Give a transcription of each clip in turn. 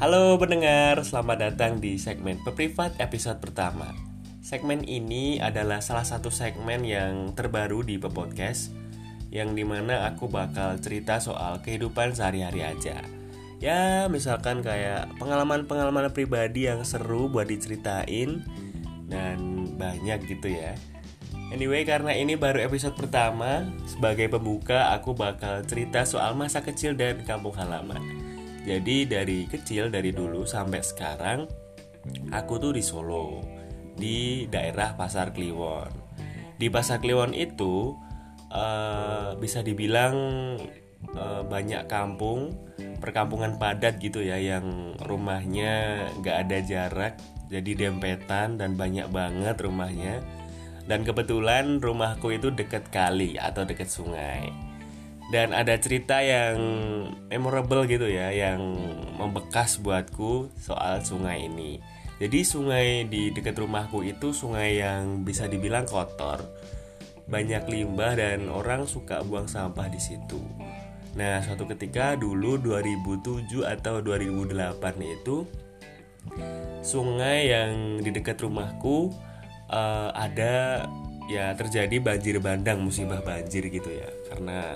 Halo pendengar, selamat datang di segmen Peprivat episode pertama. Segmen ini adalah salah satu segmen yang terbaru di Podcast yang di mana aku bakal cerita soal kehidupan sehari-hari aja. Ya, misalkan kayak pengalaman-pengalaman pribadi yang seru buat diceritain dan banyak gitu ya. Anyway, karena ini baru episode pertama, sebagai pembuka aku bakal cerita soal masa kecil dan kampung halaman. Jadi dari kecil dari dulu sampai sekarang aku tuh di Solo, di daerah Pasar Kliwon. Di Pasar Kliwon itu uh, bisa dibilang uh, banyak kampung, perkampungan padat gitu ya, yang rumahnya gak ada jarak, jadi dempetan dan banyak banget rumahnya dan kebetulan rumahku itu dekat kali atau dekat sungai. Dan ada cerita yang memorable gitu ya, yang membekas buatku soal sungai ini. Jadi sungai di dekat rumahku itu sungai yang bisa dibilang kotor. Banyak limbah dan orang suka buang sampah di situ. Nah, suatu ketika dulu 2007 atau 2008 itu sungai yang di dekat rumahku uh, ada ya terjadi banjir bandang musibah banjir gitu ya. Karena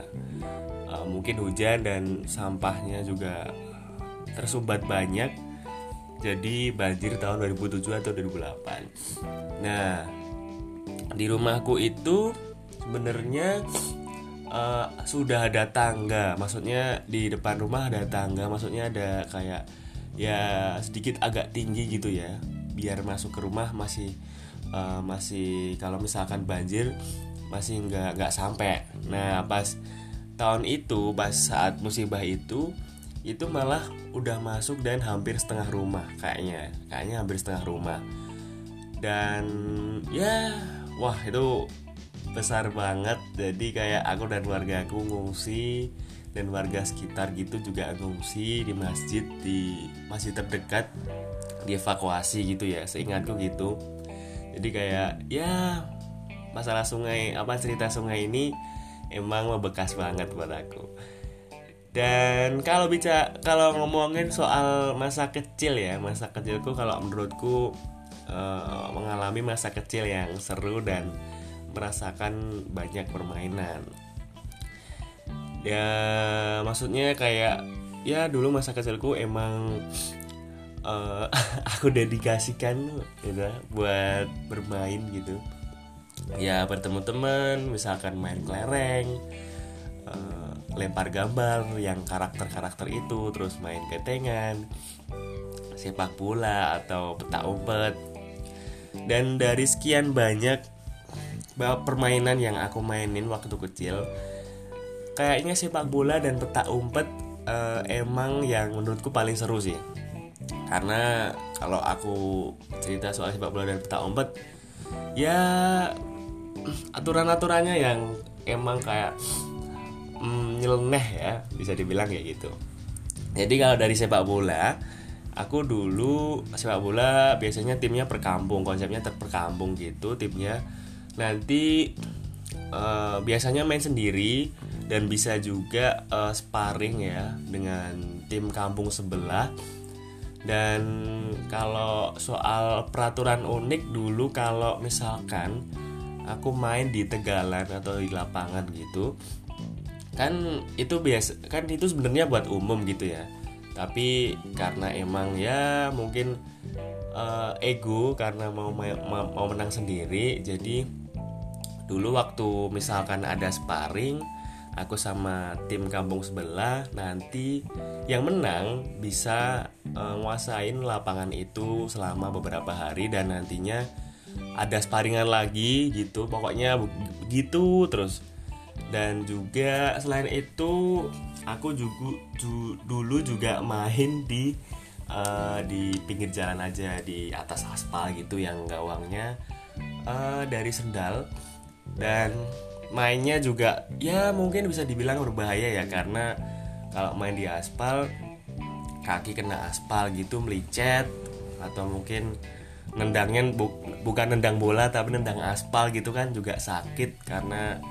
uh, mungkin hujan dan sampahnya juga tersumbat banyak. Jadi banjir tahun 2007 atau 2008 nah di rumahku itu sebenarnya uh, sudah ada tangga. Maksudnya di depan rumah ada tangga. Maksudnya ada kayak ya sedikit agak tinggi gitu ya. Biar masuk ke rumah masih uh, masih kalau misalkan banjir masih nggak nggak sampai. Nah pas tahun itu pas saat musibah itu itu malah udah masuk dan hampir setengah rumah kayaknya. Kayaknya hampir setengah rumah. Dan ya wah itu besar banget. Jadi kayak aku dan warga aku ngungsi dan warga sekitar gitu juga ngungsi di masjid di masjid terdekat dievakuasi gitu ya seingatku gitu jadi kayak ya masalah sungai apa cerita sungai ini emang membekas banget buat aku. Dan kalau bicara kalau ngomongin soal masa kecil ya masa kecilku kalau menurutku uh, mengalami masa kecil yang seru dan merasakan banyak permainan. Ya maksudnya kayak ya dulu masa kecilku emang uh, aku dedikasikan gitu buat bermain gitu. Ya bertemu teman misalkan main kelereng uh, lempar gambar yang karakter-karakter itu terus main ketengan sepak bola atau peta umpet. Dan dari sekian banyak permainan yang aku mainin waktu kecil kayaknya sepak bola dan peta umpet uh, emang yang menurutku paling seru sih karena kalau aku cerita soal sepak bola dan peta umpet ya aturan-aturannya yang emang kayak mm, nyeleneh ya bisa dibilang kayak gitu. Jadi kalau dari sepak bola aku dulu sepak bola biasanya timnya per kampung konsepnya per kampung gitu timnya. Nanti uh, biasanya main sendiri dan bisa juga uh, sparring ya dengan tim kampung sebelah dan kalau soal peraturan unik dulu kalau misalkan aku main di tegalan atau di lapangan gitu kan itu biasa kan itu sebenarnya buat umum gitu ya. Tapi karena emang ya mungkin uh, ego karena mau, mau menang sendiri jadi dulu waktu misalkan ada sparring aku sama tim kampung sebelah nanti yang menang bisa uh, lapangan itu selama beberapa hari dan nantinya ada sparingan lagi gitu. Pokoknya begitu terus. Dan juga selain itu aku juga ju, dulu juga main di uh, di pinggir jalan aja di atas aspal gitu yang gawangnya uh, dari sendal. Dan mainnya juga ya mungkin bisa dibilang berbahaya ya karena kalau main di aspal kaki kena aspal gitu melicet atau mungkin nendangnya bu, bukan nendang bola tapi nendang aspal gitu kan juga sakit karena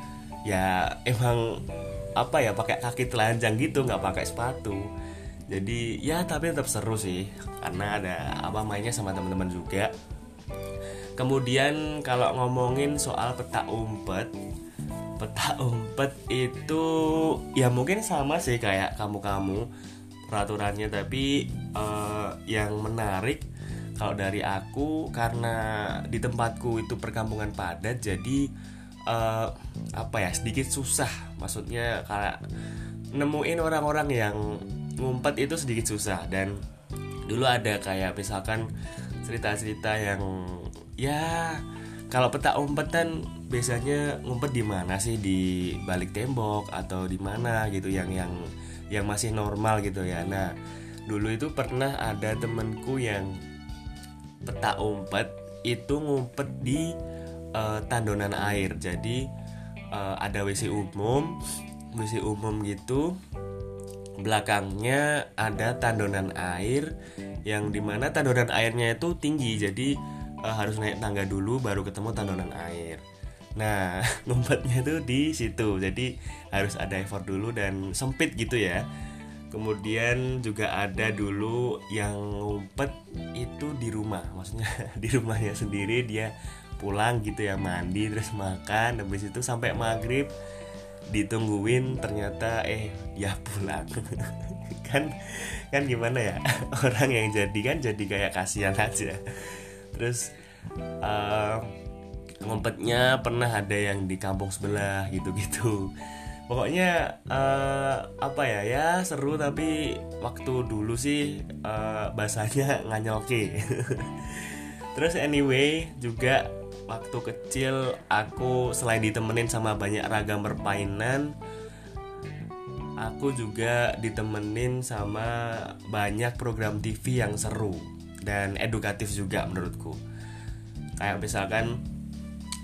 ya emang apa ya pakai kaki telanjang gitu nggak pakai sepatu. Jadi ya tapi tetap seru sih karena ada apa mainnya sama teman-teman juga. Kemudian kalau ngomongin soal peta umpet peta umpet itu ya mungkin sama sih kayak kamu-kamu peraturannya tapi uh, yang menarik kalau dari aku karena di tempatku itu perkampungan padat jadi uh, apa ya sedikit susah. Maksudnya kayak nemuin orang-orang yang ngumpet itu sedikit susah. Dan dulu ada kayak misalkan cerita-cerita yang ya kalau peta umpetan biasanya ngumpet di mana sih? Di balik tembok atau di mana gitu yang yang yang masih normal gitu ya. Nah dulu itu pernah ada temenku yang peta umpet itu ngumpet di uh, tandonan air. Jadi uh, ada WC umum WC umum gitu belakangnya ada tandonan air yang di mana tandonan airnya itu tinggi. Jadi uh, harus naik tangga dulu baru ketemu tandonan air. Nah ngumpetnya itu di situ. Jadi harus ada effort dulu dan sempit gitu ya. Kemudian juga ada dulu yang ngumpet itu di rumah. Maksudnya di rumahnya sendiri dia pulang gitu ya mandi terus makan. Habis itu sampai maghrib ditungguin ternyata eh ya pulang. Kan kan gimana ya? Orang yang jadi kan jadi kayak kasihan aja terus uh, ngumpetnya pernah ada yang di kampung sebelah gitu-gitu. Pokoknya uh, apa ya ya seru tapi waktu dulu sih uh, bahasanya nganyoke. Terus anyway juga waktu kecil aku selain ditemenin sama banyak ragam permainan aku juga ditemenin sama banyak program TV yang seru dan edukatif juga menurutku. Kayak misalkan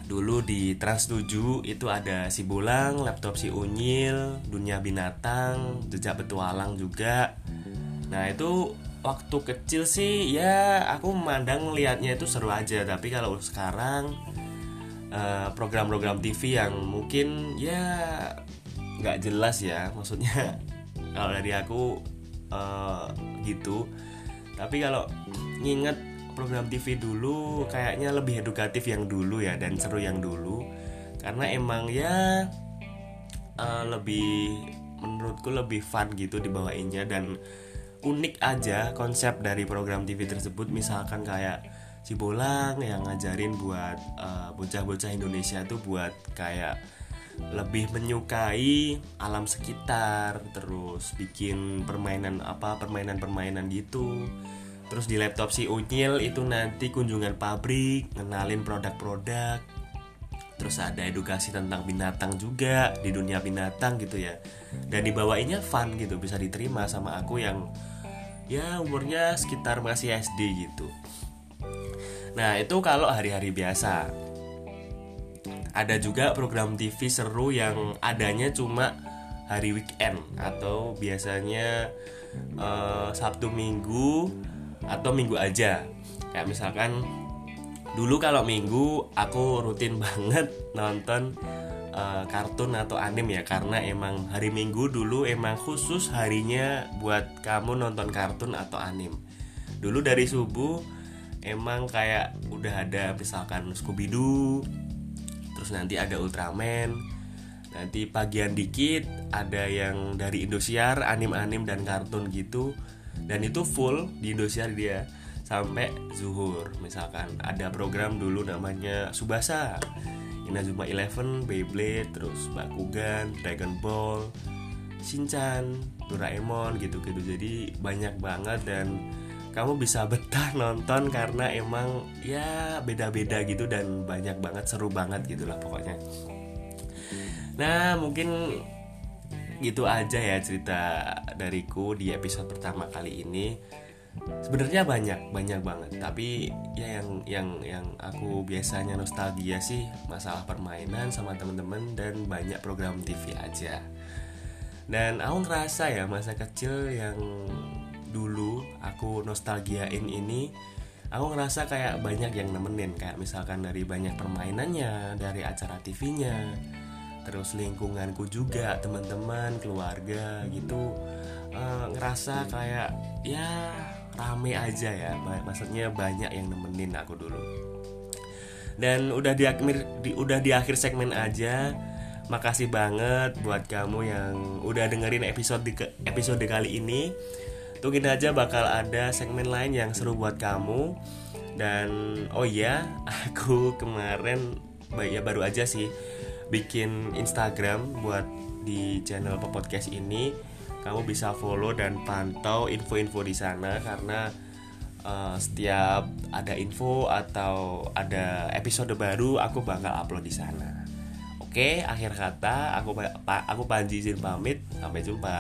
dulu di Trans 7 itu ada si Bulang, laptop si Unyil, dunia binatang, jejak petualang juga. Nah itu waktu kecil sih ya aku memandang liatnya itu seru aja. Tapi kalau sekarang eh, program-program TV yang mungkin ya nggak jelas ya. Maksudnya kalau dari aku uh, gitu tapi kalau nginget program TV dulu kayaknya lebih edukatif yang dulu ya dan seru yang dulu. Karena emang ya uh, lebih menurutku lebih fun gitu dibawainnya dan unik aja konsep dari program TV tersebut. Misalkan kayak si Bolang yang ngajarin buat bocah bocah-bocah Indonesia tuh buat kayak lebih menyukai alam sekitar terus bikin permainan apa permainan-permainan gitu. Terus di laptop si Unyil itu nanti kunjungan pabrik ngenalin produk-produk. Terus ada edukasi tentang binatang juga di dunia binatang gitu ya. Dan dibawainnya fun gitu bisa diterima sama aku yang ya umurnya sekitar masih SD gitu. Nah itu kalau hari-hari biasa ada juga program TV seru yang adanya cuma hari weekend atau biasanya uh, Sabtu Minggu atau Minggu aja. Kayak misalkan dulu kalau minggu aku rutin banget nonton uh, kartun atau anim ya karena emang hari minggu dulu emang khusus harinya buat kamu nonton kartun atau anim dulu dari subuh emang kayak udah ada misalkan Scooby Doo terus nanti ada Ultraman nanti pagian dikit ada yang dari Indosiar anim-anim dan kartun gitu. Dan itu full di Indosiar dia sampai zuhur misalkan. Ada program dulu namanya Subasa Inazuma Eleven, Beyblade, terus Bakugan, Dragon Ball, Shinchan, Doraemon gitu-gitu. Jadi banyak banget dan kamu bisa betah nonton karena emang ya beda-beda gitu dan banyak banget seru banget gitulah pokoknya. Nah mungkin gitu aja ya cerita dariku di episode pertama kali ini. Sebenarnya banyak banyak banget. Tapi ya yang yang yang aku biasanya nostalgia sih masalah permainan sama temen-temen dan banyak program TV aja. Dan aku ngerasa ya masa kecil yang dulu aku nostalgiain ini aku ngerasa kayak banyak yang nemenin kayak misalkan dari banyak permainannya dari acara TV-nya terus lingkunganku juga teman-teman keluarga gitu uh, ngerasa kayak ya rame aja ya maksudnya banyak yang nemenin aku dulu. Dan udah di akhir di, udah di akhir segmen aja makasih banget buat kamu yang udah dengerin episode di episode kali ini tungguin aja bakal ada segmen lain yang seru buat kamu dan oh iya aku kemarin ya baru aja sih bikin Instagram buat di channel podcast ini kamu bisa follow dan pantau info-info di sana karena uh, setiap ada info atau ada episode baru aku bakal upload di sana. Oke, akhir kata aku aku Panji izin pamit. Sampai jumpa.